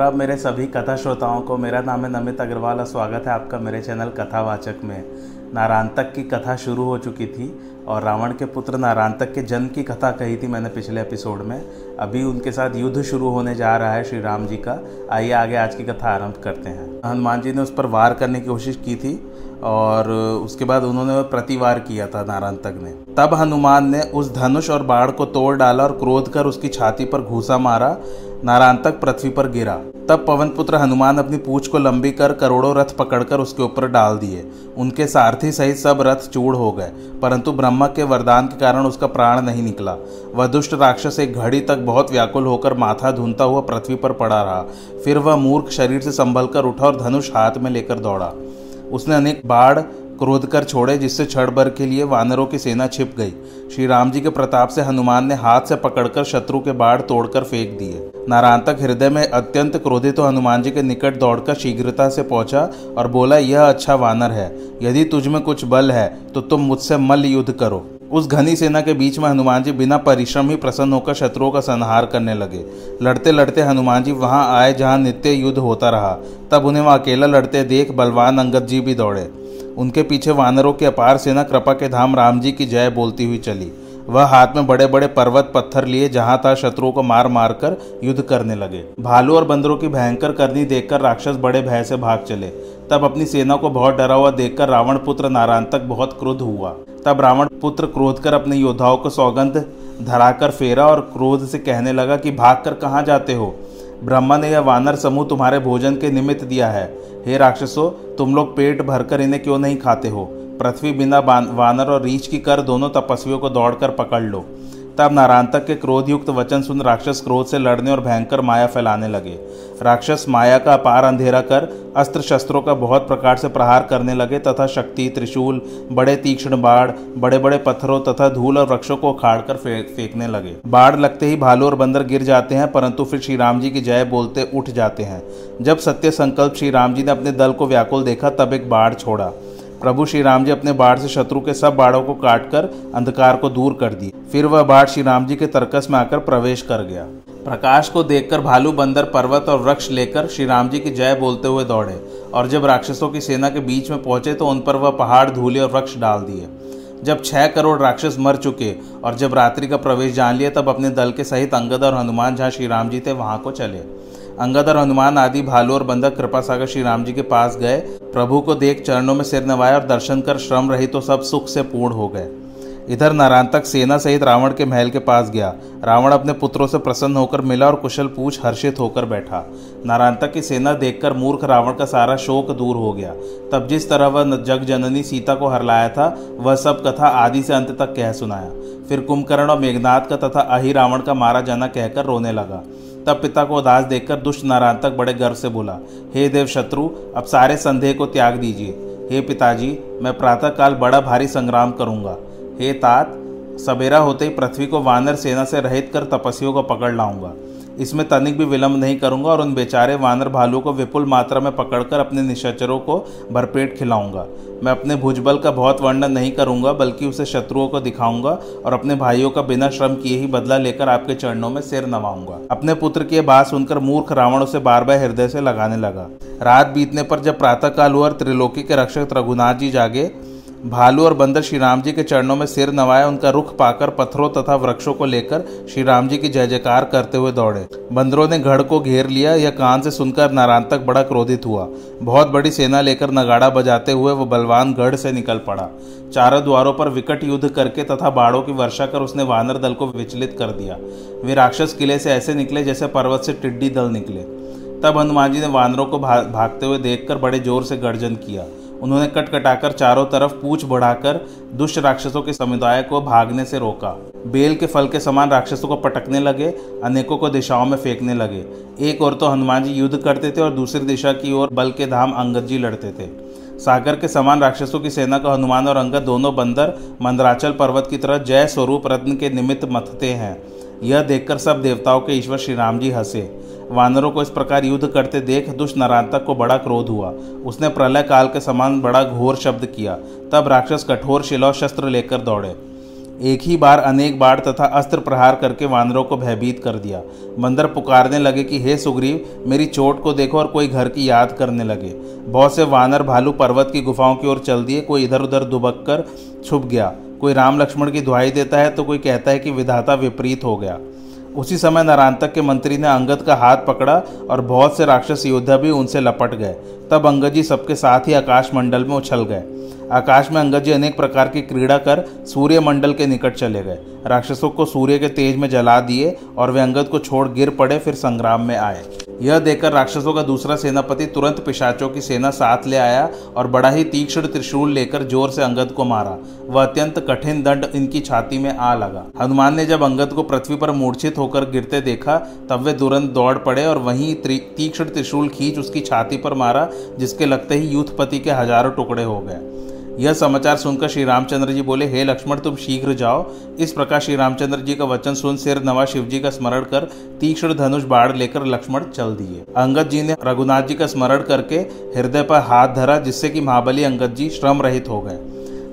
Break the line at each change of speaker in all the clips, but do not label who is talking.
प्रभ मेरे सभी कथा श्रोताओं को मेरा नाम है नमित अग्रवाल और स्वागत है आपका मेरे चैनल कथावाचक में। नारांतक की कथा शुरू हो चुकी थी और रावण के पुत्र नारांतक के जन्म की कथा कही थी मैंने पिछले एपिसोड में। अभी उनके साथ युद्ध शुरू होने जा रहा है श्री राम जी का। आइए आगे आज की कथा आरंभ करते हैं। हनुमान जी ने उस पर वार करने की कोशिश की थी और उसके बाद उन्होंने प्रतिवार किया था नारायणतक ने। तब हनुमान ने उस धनुष और बाढ़ को तोड़ डाला और क्रोध कर उसकी छाती पर घूसा मारा नारांतक पृथ्वी पर गिरा। तब पवन पुत्र हनुमान अपनी पूछ को लंबी कर करोड़ों रथ पकड़कर उसके ऊपर डाल दिए। उनके सारथी सहित सब रथ चूड़ हो गए, परंतु ब्रह्मा के वरदान के कारण उसका प्राण नहीं निकला। वह दुष्ट राक्षस एक घड़ी तक बहुत व्याकुल होकर माथा धुनता हुआ पृथ्वी पर पड़ा रहा। फिर वह मूर्ख शरीर से संभल कर उठा और धनुष हाथ में लेकर दौड़ा। उसने अनेक बाढ़ क्रोध कर छोड़े, जिससे छठ भर के लिए वानरों की सेना छिप गई। श्री राम जी के प्रताप से हनुमान ने हाथ से पकड़कर शत्रु के बाढ़ तोड़कर फेंक दिए। नारांतक हृदय में अत्यंत क्रोधित तो हनुमान जी के निकट दौड़कर शीघ्रता से पहुँचा और बोला, यह अच्छा वानर है। यदि तुझ में कुछ बल है तो तुम मुझसे मल्ल युद्ध करो। उस घनी सेना के बीच में हनुमान जी बिना परिश्रम ही प्रसन्न होकर शत्रुओं का संहार करने लगे। लड़ते लड़ते हनुमान जी वहाँ आए जहाँ नित्य युद्ध होता रहा। तब उन्हें वहाँ अकेला लड़ते देख बलवान अंगद जी भी दौड़े। उनके पीछे वानरों की अपार सेना कृपा के धाम राम जी की जय बोलती हुई चली। वह हाथ में बड़े बड़े पर्वत पत्थर लिए जहाँ था शत्रुओं को मार मार कर युद्ध करने लगे। भालू और बंदरों की भयंकर करनी देखकर राक्षस बड़े भय से भाग चले। तब अपनी सेना को बहुत डरा हुआ देखकर रावण पुत्र नारायण तक बहुत क्रोध हुआ। तब रावण पुत्र क्रोध कर अपने योद्धाओं को सौगंध धराकर फेरा और क्रोध से कहने लगा कि भाग कर कहाँ जाते हो? ब्रह्मा ने यह वानर समूह तुम्हारे भोजन के निमित्त दिया है। हे राक्षसो, तुम लोग पेट भरकर इन्हें क्यों नहीं खाते हो? पृथ्वी बिना वानर और रीछ की कर दोनों तपस्वियों को दौड़कर पकड़ लो। तब नारांतक के क्रोधयुक्त वचन सुन राक्षस क्रोध से लड़ने और भयंकर माया फैलाने लगे। राक्षस माया का अपार अंधेरा कर अस्त्र शस्त्रों का बहुत प्रकार से प्रहार करने लगे तथा शक्ति, त्रिशूल, बड़े तीक्ष्ण बाढ़ बड़े बड़े पत्थरों तथा धूल और वृक्षों को उखाड़ कर फेंकने लगे। बाढ़ लगते ही भालू और बंदर गिर जाते हैं, परंतु फिर श्री राम जी की जय बोलते उठ जाते हैं। जब सत्य संकल्प श्री राम जी ने अपने दल को व्याकुल देखा, तब एक बाढ़ छोड़ा। प्रभु श्री राम जी अपने बाढ़ से शत्रु के सब बाढ़ों को काटकर, अंधकार को दूर कर दिए। फिर वह बाढ़ श्री राम जी के तर्कस में आकर प्रवेश कर गया। प्रकाश को देखकर भालू बंदर, पर्वत और वृक्ष लेकर श्री राम जी की जय बोलते हुए दौड़े और जब राक्षसों की सेना के बीच में पहुँचे तो उन पर वह पहाड़, धूले और वृक्ष डाल दिए। जब छह करोड़ राक्षस मर चुके और जब रात्रि का प्रवेश जान लिया तब अपने दल के सहित अंगद और हनुमान जहाँ श्री राम जी थे, वहाँ को चले। अंगद और हनुमान आदि भालू और बंदक कृपा सागर श्री राम जी के पास गए। प्रभु को देख चरणों में सिर नवाया और दर्शन कर श्रम रही तो सब सुख से पूर्ण हो गए। इधर नारांतक सेना सहित रावण के महल के पास गया। रावण अपने पुत्रों से प्रसन्न होकर मिला और कुशल पूछ हर्षित होकर बैठा। नारायणतक की सेना देखकर मूर्ख रावण का सारा शोक दूर हो गया। तब जिस तरह वह जग जननी सीता को हरलाया था, वह सब कथा आदि से अंत तक कह सुनाया। फिर कुंभकर्ण और मेघनाथ का तथा अहि रावण का मारा जाना कहकर रोने लगा। तब पिता को उदास देखकर दुष्ट नारायण तक बड़े गर्व से बोला, हे देव शत्रु, अब सारे संदेह को त्याग दीजिए। हे पिताजी, मैं प्रातःकाल बड़ा भारी संग्राम करूँगा। हे तात, सवेरा होते ही पृथ्वी को वानर सेना से रहित कर तपस्वियों को पकड़ लाऊँगा। इसमें तनिक भी विलंब नहीं करूँगा और उन बेचारे वानर भालू को विपुल मात्रा में पकड़कर अपने निशाचरों को भरपेट खिलाऊँगा। मैं अपने भुजबल का बहुत वर्णन नहीं करूँगा, बल्कि उसे शत्रुओं को दिखाऊँगा और अपने भाइयों का बिना श्रम किए ही बदला लेकर आपके चरणों में सिर नवाऊँगा। अपने पुत्र की बात सुनकर मूर्ख रावण उसे बार बार हृदय से लगाने लगा। रात बीतने पर जब प्रातःकाल हुआ और त्रिलोकी के रक्षक रघुनाथ जी जागे भालू और बंदर श्री राम जी के चरणों में सिर नवाए, उनका रुख पाकर पत्थरों तथा वृक्षों को लेकर श्री राम जी की जय जयकार करते हुए दौड़े। बंदरों ने घड़ को घेर लिया, यह कान से सुनकर नारायण तक बड़ा क्रोधित हुआ। बहुत बड़ी सेना लेकर नगाड़ा बजाते हुए वह बलवान गढ़ से निकल पड़ा। चारों द्वारों पर विकट युद्ध करके तथा बाड़ों की वर्षा कर उसने वानर दल को विचलित कर दिया। वे राक्षस किले से ऐसे निकले जैसे पर्वत से टिड्डी दल निकले। तब हनुमान जी ने वानरों को भागते हुए देखकर बड़े ज़ोर से गर्जन किया। उन्होंने कटकटाकर चारों तरफ़ पूछ बढ़ाकर दुष्ट राक्षसों के समुदाय को भागने से रोका। बेल के फल के समान राक्षसों को पटकने लगे, अनेकों को दिशाओं में फेंकने लगे। एक और तो हनुमान जी युद्ध करते थे और दूसरी दिशा की ओर बल के धाम अंगद जी लड़ते थे। सागर के समान राक्षसों की सेना को हनुमान और अंगद दोनों बंदर मंदराचल पर्वत की तरह जय स्वरूप रत्न के निमित्त मथते हैं। यह देखकर सब देवताओं के ईश्वर श्री राम जी हंसे। वानरों को इस प्रकार युद्ध करते देख दुष्ट नारायणतक को बड़ा क्रोध हुआ। उसने प्रलय काल के समान बड़ा घोर शब्द किया। तब राक्षस कठोर शिला शस्त्र लेकर दौड़े। एक ही बार अनेक बार तथा अस्त्र प्रहार करके वानरों को भयभीत कर दिया। बंदर पुकारने लगे कि, हे सुग्रीव, मेरी चोट को देखो और कोई घर की याद करने लगे। बहुत से वानर भालू पर्वत की गुफाओं की ओर चल दिए, कोई इधर उधर दुबक कर छुप गया। कोई राम लक्ष्मण की दुहाई देता है तो कोई कहता है कि विधाता विपरीत हो गया। उसी समय नरानतक के मंत्री ने अंगद का हाथ पकड़ा और बहुत से राक्षस योद्धा भी उनसे लपट गए। तब अंगद जी सबके साथ ही आकाश मंडल में उछल गए। आकाश में अंगद जी अनेक प्रकार की क्रीड़ा कर सूर्य मंडल के निकट चले गए। राक्षसों को सूर्य के तेज में जला दिए और वे अंगद को छोड़ गिर पड़े, फिर संग्राम में आए। यह देखकर राक्षसों का दूसरा सेनापति तुरंत पिशाचों की सेना साथ ले आया और बड़ा ही तीक्ष्ण त्रिशूल लेकर ज़ोर से अंगद को मारा। वह अत्यंत कठिन दंड इनकी छाती में आ लगा। हनुमान ने जब अंगद को पृथ्वी पर मूर्छित होकर गिरते देखा, तब वे तुरंत दौड़ पड़े और वहीं तीक्ष्ण त्रिशूल खींच उसकी छाती पर मारा, जिसके लगते ही यूथपति के हज़ारों टुकड़े हो गए। यह समाचार सुनकर श्री रामचंद्र जी बोले, हे लक्ष्मण, तुम शीघ्र जाओ। इस प्रकार श्री रामचंद्र जी का वचन सुन सिर नवा शिव जी का स्मरण कर तीक्ष्ण धनुष बाढ़ लेकर लक्ष्मण चल दिए। अंगद जी ने रघुनाथ जी का स्मरण करके हृदय पर हाथ धरा, जिससे कि महाबली अंगद जी श्रम रहित हो गए।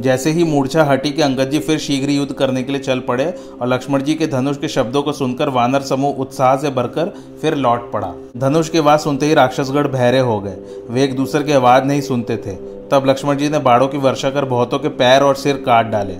जैसे ही मूर्छा हटी कि अंगद जी फिर शीघ्र युद्ध करने के लिए चल पड़े और लक्ष्मण जी के धनुष के शब्दों को सुनकर वानर समूह उत्साह से भरकर फिर लौट पड़ा। धनुष के आवाज़ सुनते ही राक्षसगढ़ बहरे हो गए। वे एक दूसरे की आवाज़ नहीं सुनते थे। तब लक्ष्मण जी ने बाड़ों की वर्षा कर बहुतों के पैर और सिर काट डाले।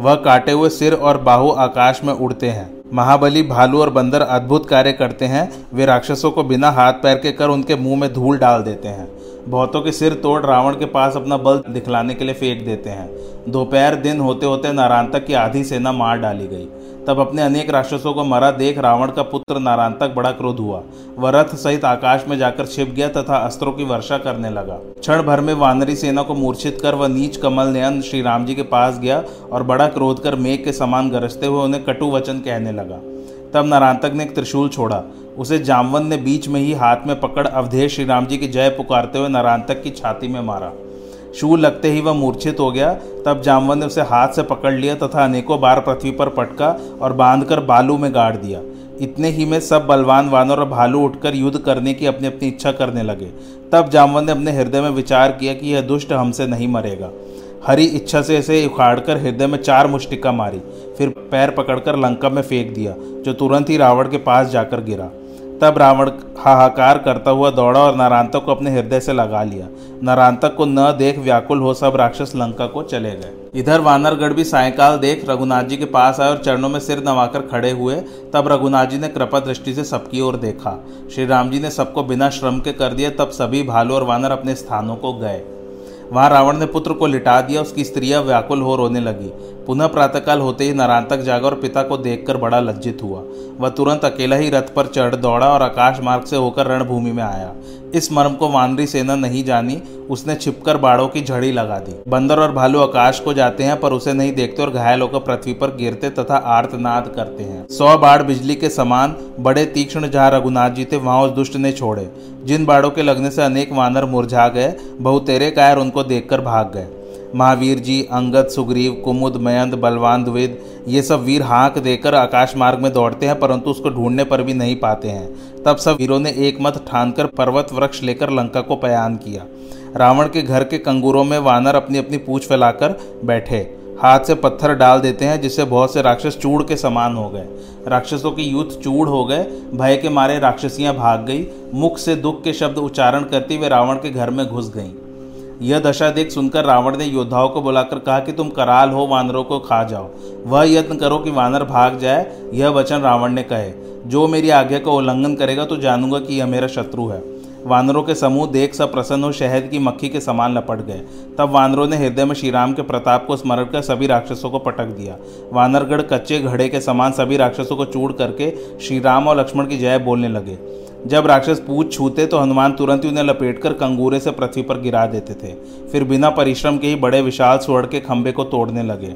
वह काटे हुए सिर और बाहु आकाश में उड़ते हैं। महाबली, भालू और बंदर अद्भुत कार्य करते हैं। वे राक्षसों को बिना हाथ पैर के कर उनके मुँह में धूल डाल देते हैं। बहुतों के सिर तोड़ रावण के पास अपना बल दिखलाने के लिए फेंक देते हैं। दोपहर दिन होते होते नारांतक की आधी सेना मार डाली गई। तब अपने अनेक राक्षसों को मरा देख रावण का पुत्र नारांतक बड़ा क्रोध हुआ। वह रथ सहित आकाश में जाकर छिप गया तथा अस्त्रों की वर्षा करने लगा। क्षण भर में वानरी सेना को मूर्छित कर वह नीच कमल नयन श्री राम जी के पास गया और बड़ा क्रोध कर मेघ के समान गरजते हुए उन्हें कटु वचन कहने लगा। तब नारायणतक ने एक त्रिशूल छोड़ा। उसे जामवन ने बीच में ही हाथ में पकड़ अवधेश श्री राम जी की जय पुकारते हुए नारायणतक की छाती में मारा। शूल लगते ही वह मूर्छित हो गया, तब जामवन ने उसे हाथ से पकड़ लिया तथा अनेकों बार पृथ्वी पर पटका और बांधकर बालू में गाड़ दिया। इतने ही में सब बलवान वानर और भालू उठकर युद्ध करने की अपनी अपनी इच्छा करने लगे। तब जामवन ने अपने हृदय में विचार किया कि यह दुष्ट हमसे नहीं मरेगा। हरी इच्छा से इसे उखाड़कर हृदय में चार मुष्टिका मारी, फिर पैर पकड़कर लंका में फेंक दिया, जो तुरंत ही रावण के पास जाकर गिरा। तब रावण हाहाकार करता हुआ दौड़ा और नारांतक को अपने हृदय से लगा लिया। नारांतक को न देख व्याकुल हो सब राक्षस लंका को चले गए। इधर वानरगढ़ भी सायकाल देख रघुनाथ जी के पास आए और चरणों में सिर नवाकर खड़े हुए, तब रघुनाथ जी ने कृपा दृष्टि से सबकी ओर देखा। श्री राम जी ने सबको बिना श्रम के कर दिया, तब सभी भालू और वानर अपने स्थानों को गए। वहाँ रावण ने पुत्र को लिटा दिया, उसकी स्त्रियाँ व्याकुल हो रोने लगी। पुनः प्रातःकाल होते ही नारायण जागा और पिता को देखकर बड़ा लज्जित हुआ। वह तुरंत अकेला ही रथ पर चढ़ दौड़ा और आकाश मार्ग से होकर रणभूमि में आया। इस मर्म को वानरी सेना नहीं जानी, उसने छिपकर बाड़ों की झड़ी लगा दी। बंदर और भालू आकाश को जाते हैं, पर उसे नहीं देखते और घायल होकर पृथ्वी पर गिरते तथा आर्तनाद करते हैं। सौ बाढ़ बिजली के समान, बड़े तीक्ष्ण जहाँ रघुनाथ जी थे, वहाँ उस दुष्ट ने छोड़े। जिन बाड़ों के लगने से अनेक वानर मुरझा गए, बहुतेरे कायर उनको देखकर भाग गए। महावीर जी, अंगद, सुग्रीव, कुमुद, मयंद, बलवान, द्विद, ये सब वीर हाँक देकर आकाश मार्ग में दौड़ते हैं, परंतु उसको ढूँढने पर भी नहीं पाते हैं। तब सब वीरों ने एक मत ठानकर पर्वत वृक्ष लेकर लंका को पयान किया। रावण के घर के कंगूरों में वानर अपनी अपनी पूछ फैलाकर बैठे। हाथ से पत्थर डाल देते हैं, जिससे बहुत से राक्षस चूड़ के समान हो गए। राक्षसों की यूथ चूड़ हो गए, भय के मारे राक्षसियाँ भाग गई। मुख से दुख के शब्द उच्चारण करती वे रावण के घर में घुस गईं। यह दशा देख सुनकर रावण ने योद्धाओं को बुलाकर कहा कि तुम कराल हो, वानरों को खा जाओ। वह यत्न करो कि वानर भाग जाए, यह वचन रावण ने कहे। जो मेरी आज्ञा का उल्लंघन करेगा तो जानूँगा कि यह मेरा शत्रु है। वानरों के समूह देख सब प्रसन्न हो शहद की मक्खी के समान लपट गए। तब वानरों ने हृदय में श्रीराम के प्रताप को स्मरण कर सभी राक्षसों को पटक दिया। वानरगढ़ कच्चे घड़े के समान सभी राक्षसों को चूड़ करके श्रीराम और लक्ष्मण की जय बोलने लगे। जब राक्षस पूछ छूते तो हनुमान तुरंत ही उन्हें लपेटकर कंगूरे से पृथ्वी पर गिरा देते थे। फिर बिना परिश्रम के ही बड़े विशाल स्वर्ण के खंभे को तोड़ने लगे।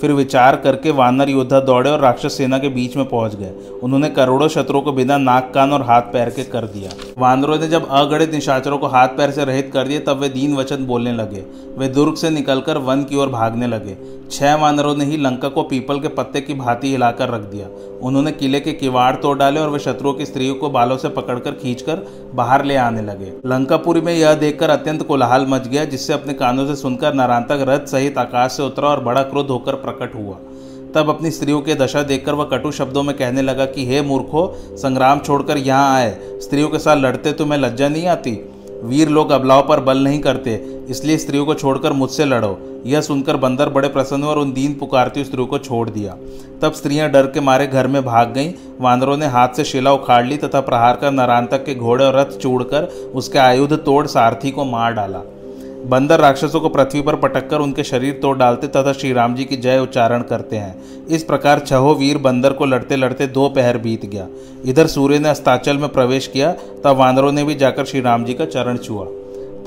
फिर विचार करके वानर योद्धा दौड़े और राक्षस सेना के बीच में पहुँच गए। उन्होंने करोड़ों शत्रुओं को बिना नाक, कान और हाथ पैर के कर दिया। वानरों ने जब अगणित निशाचरों को हाथ, पैर से रहित कर दिया तब वे दीन वचन बोलने लगे। वे दुर्ग से निकलकर वन की ओर भागने लगे। छह वानरों ने ही लंका को पीपल के पत्ते की भांति हिलाकर रख दिया। उन्होंने किले के किवाड़ तोड़ डाले और वे शत्रुओं की स्त्रियों को बालों से पकड़कर खींचकर बाहर ले आने लगे। लंकापुरी में यह देखकर अत्यंत कोलाहल मच गया, जिससे अपने कानों से सुनकर नारायण तक रथ सहित आकाश से उतरा और बड़ा क्रोध होकर प्रकट हुआ। तब अपनी स्त्रियों के दशा देखकर वह कटु शब्दों में कहने लगा कि, हे मूर्खो, संग्राम छोड़कर यहाँ आए। स्त्रियों के साथ लड़ते तुम्हें लज्जा नहीं आती? वीर लोग अबलाव पर बल नहीं करते, इसलिए स्त्रियों को छोड़कर मुझसे लड़ो। यह सुनकर बंदर बड़े प्रसन्न हुए और उन दीन पुकारती स्त्रियों को छोड़ दिया। तब स्त्रियाँ डर के मारे घर में भाग गईं। वानरों ने हाथ से शिला उखाड़ ली तथा प्रहार कर नरान तक के घोड़े और रथ चूड़कर उसके आयुध तोड़ सारथी को मार डाला। बंदर राक्षसों को पृथ्वी पर पटककर उनके शरीर तोड़ डालते तथा श्री राम जी की जय उच्चारण करते हैं। इस प्रकार छहो वीर बंदर को लड़ते लड़ते दो पहर बीत गया। इधर सूर्य ने अस्ताचल में प्रवेश किया, तब वानरों ने भी जाकर श्री राम जी का चरण छुआ।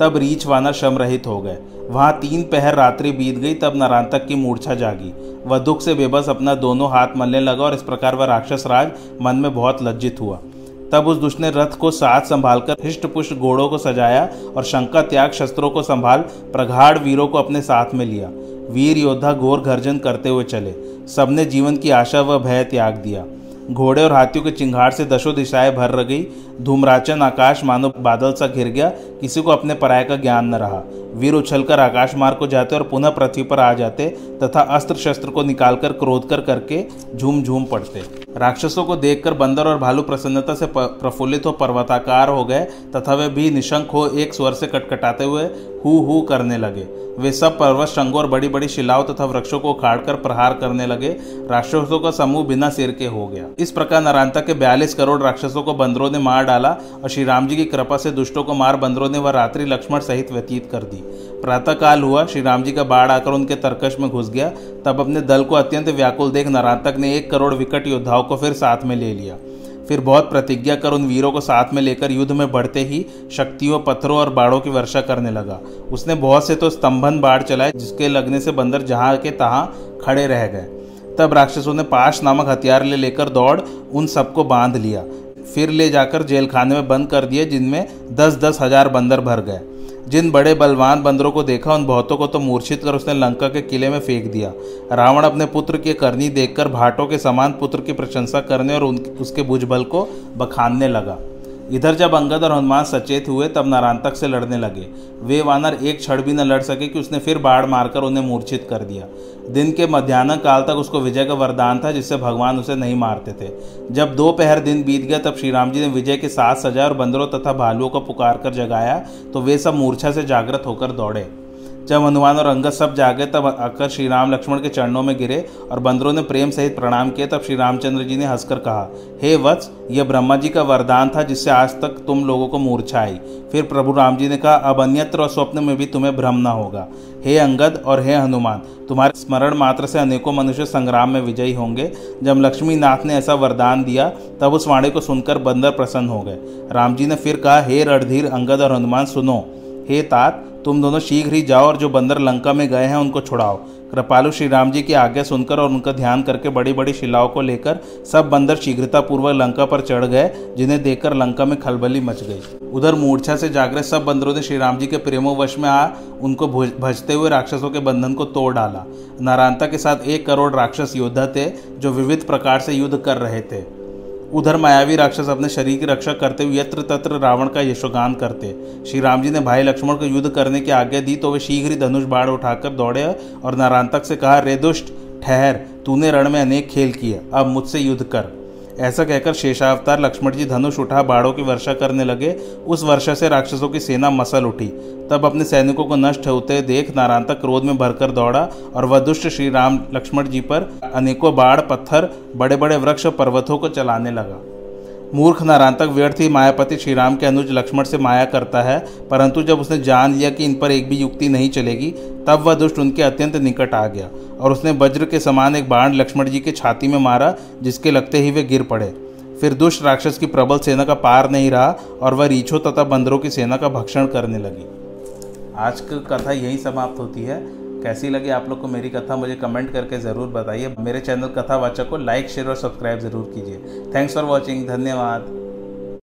तब रीछ वानर श्रम रहित हो गए। वहाँ तीन पहर रात्रि बीत गई, तब नरांतक की मूर्छा जागी। वह दुख से बेबस अपना दोनों हाथ मलने लगा और इस प्रकार वह राक्षस राज मन में बहुत लज्जित हुआ। तब उस दुष्ट ने रथ को साथ संभालकर हृष्ट पुष्ट घोड़ों को सजाया और शंका त्याग शस्त्रों को संभाल प्रगाढ़ वीरों को अपने साथ में लिया। वीर योद्धा घोर गर्जन करते हुए चले। सबने जीवन की आशा व भय त्याग दिया। घोड़े और हाथियों के चिंगार से दशो दिशाएँ भर रह गई। धूमराचन आकाश मानो बादल सा घिर गया, किसी को अपने पराय का ज्ञान न रहा। वीर उछलकर आकाश मार्ग को जाते और पुनः पृथ्वी पर आ जाते तथा अस्त्र शस्त्र को निकालकर क्रोध कर करके झूम झूम पड़ते। राक्षसों को देखकर बंदर और भालू प्रसन्नता से प्रफुल्लित हो पर्वताकार हो गए तथा वे भी निशंक हो एक स्वर से कटकटाते हुए हु हु करने लगे। वे सब पर्वत शंगों और बड़ी बड़ी शिलाओं तथा वृक्षों को उखाड़कर प्रहार करने लगे। राक्षसों का समूह बिना सिर के हो गया। इस प्रकार नरांता के बयालीस करोड़ राक्षसों को बंदरों ने मार डाला और श्री राम जी की कृपा से दुष्टों को मार बंदरों ने वह रात्रि लक्ष्मण सहित व्यतीत कर दी। प्रातः काल हुआ, श्री राम जी का बाढ़ आकर उनके तर्कश में घुस गया। तब अपने दल को अत्यंत व्याकुल देख नरांतक ने एक करोड़ विकट योद्धाओं को फिर साथ में ले लिया। फिर बहुत प्रतिज्ञा कर उन वीरों को साथ में लेकर युद्ध में बढ़ते ही शक्तियों, पत्थरों और बाड़ों की वर्षा करने लगा। उसने बहुत से तो स्तंभन बाढ़ चलाए, जिसके लगने से बंदर जहाँ के तहां खड़े रह गए। तब राक्षसों ने पाश नामक हथियार ले लेकर दौड़ उन सबको बाँध लिया। फिर ले जाकर जेल खाने में बंद कर दिए, जिनमें दस दस हज़ार बंदर भर गए। जिन बड़े बलवान बंदरों को देखा, उन बहुतों को तो मूर्छित कर उसने लंका के किले में फेंक दिया। रावण अपने पुत्र की करनी देखकर भाटों के समान पुत्र की प्रशंसा करने और उसके भुजबल को बखानने लगा। इधर जब अंगद और हनुमान सचेत हुए, तब नारांतक से लड़ने लगे। वे वानर एक क्षण भी न लड़ सके कि उसने फिर बाढ़ मारकर उन्हें मूर्छित कर दिया। दिन के मध्यान्ह काल तक उसको विजय का वरदान था, जिससे भगवान उसे नहीं मारते थे। जब दोपहर दिन बीत गया, तब श्री राम जी ने विजय के साथ सजा और बंदरों तथा भालुओं को पुकार कर जगाया तो वे सब मूर्छा से जागृत होकर दौड़े। जब हनुमान और अंगद सब जागे, तब आकर श्री राम लक्ष्मण के चरणों में गिरे और बंदरों ने प्रेम सहित प्रणाम किया। तब श्री रामचंद्र जी ने हंसकर कहा, हे वत्स, यह ब्रह्मा जी का वरदान था जिससे आज तक तुम लोगों को मूर्छा आई फिर प्रभु राम जी ने कहा, अब अन्यत्र और स्वप्न में भी तुम्हें भ्रम न होगा। हे अंगद और हे हनुमान, तुम्हारे स्मरण मात्र से अनेकों मनुष्य संग्राम में विजयी होंगे। जब लक्ष्मी नाथ ने ऐसा वरदान दिया, तब उस वाणी को सुनकर बंदर प्रसन्न हो गए। राम जी ने फिर कहा, हे रणधीर, अंगद और हनुमान, सुनो। हे तात, तुम दोनों शीघ्र ही जाओ और जो बंदर लंका में गए हैं उनको छुड़ाओ। कृपालु श्री राम जी की आज्ञा सुनकर और उनका ध्यान करके बड़ी बड़ी शिलाओं को लेकर सब बंदर शीघ्रता पूर्वक लंका पर चढ़ गए, जिन्हें देखकर लंका में खलबली मच गई। उधर मूर्छा से जागृत सब बंदरों ने श्री राम जी के प्रेमोवश में आ, उनको भजते हुए राक्षसों के बंधन को तोड़ डाला। नारायणता के साथ एक करोड़ राक्षस योद्धा थे, जो विविध प्रकार से युद्ध कर रहे थे। उधर मायावी राक्षस अपने शरीर की रक्षा करते हुए यत्र तत्र रावण का यशोगान करते। श्री राम जी ने भाई लक्ष्मण को युद्ध करने की आज्ञा दी तो वे शीघ्र ही धनुष बाढ़ उठाकर दौड़े और नारांतक से कहा, रे दुष्ट, ठहर, तूने रण में अनेक खेल किए, अब मुझसे युद्ध कर। ऐसा कहकर शेषावतार लक्ष्मण जी धनुष उठा बाड़ों की वर्षा करने लगे। उस वर्षा से राक्षसों की सेना मसल उठी। तब अपने सैनिकों को नष्ट होते देख नारायण क्रोध में भरकर दौड़ा और वह दुष्ट श्री राम लक्ष्मण जी पर अनेकों बाढ़ पत्थर बड़े बड़े वृक्ष पर्वतों को चलाने लगा। मूर्ख नारांतक व्यर्थ ही मायापति श्री राम के अनुज लक्ष्मण से माया करता है, परंतु जब उसने जान लिया कि इन पर एक भी युक्ति नहीं चलेगी, तब वह दुष्ट उनके अत्यंत निकट आ गया और उसने वज्र के समान एक बाण लक्ष्मण जी के छाती में मारा, जिसके लगते ही वे गिर पड़े। फिर दुष्ट राक्षस की प्रबल सेना का पार नहीं रहा और वह रीछों तथा बंदरों की सेना का भक्षण करने लगी। आज की कथा यही समाप्त होती है। कैसी लगी आप लोग को मेरी कथा, मुझे कमेंट करके ज़रूर बताइए। मेरे चैनल कथावाचक को लाइक शेयर और सब्सक्राइब ज़रूर कीजिए। थैंक्स फॉर वॉचिंग धन्यवाद।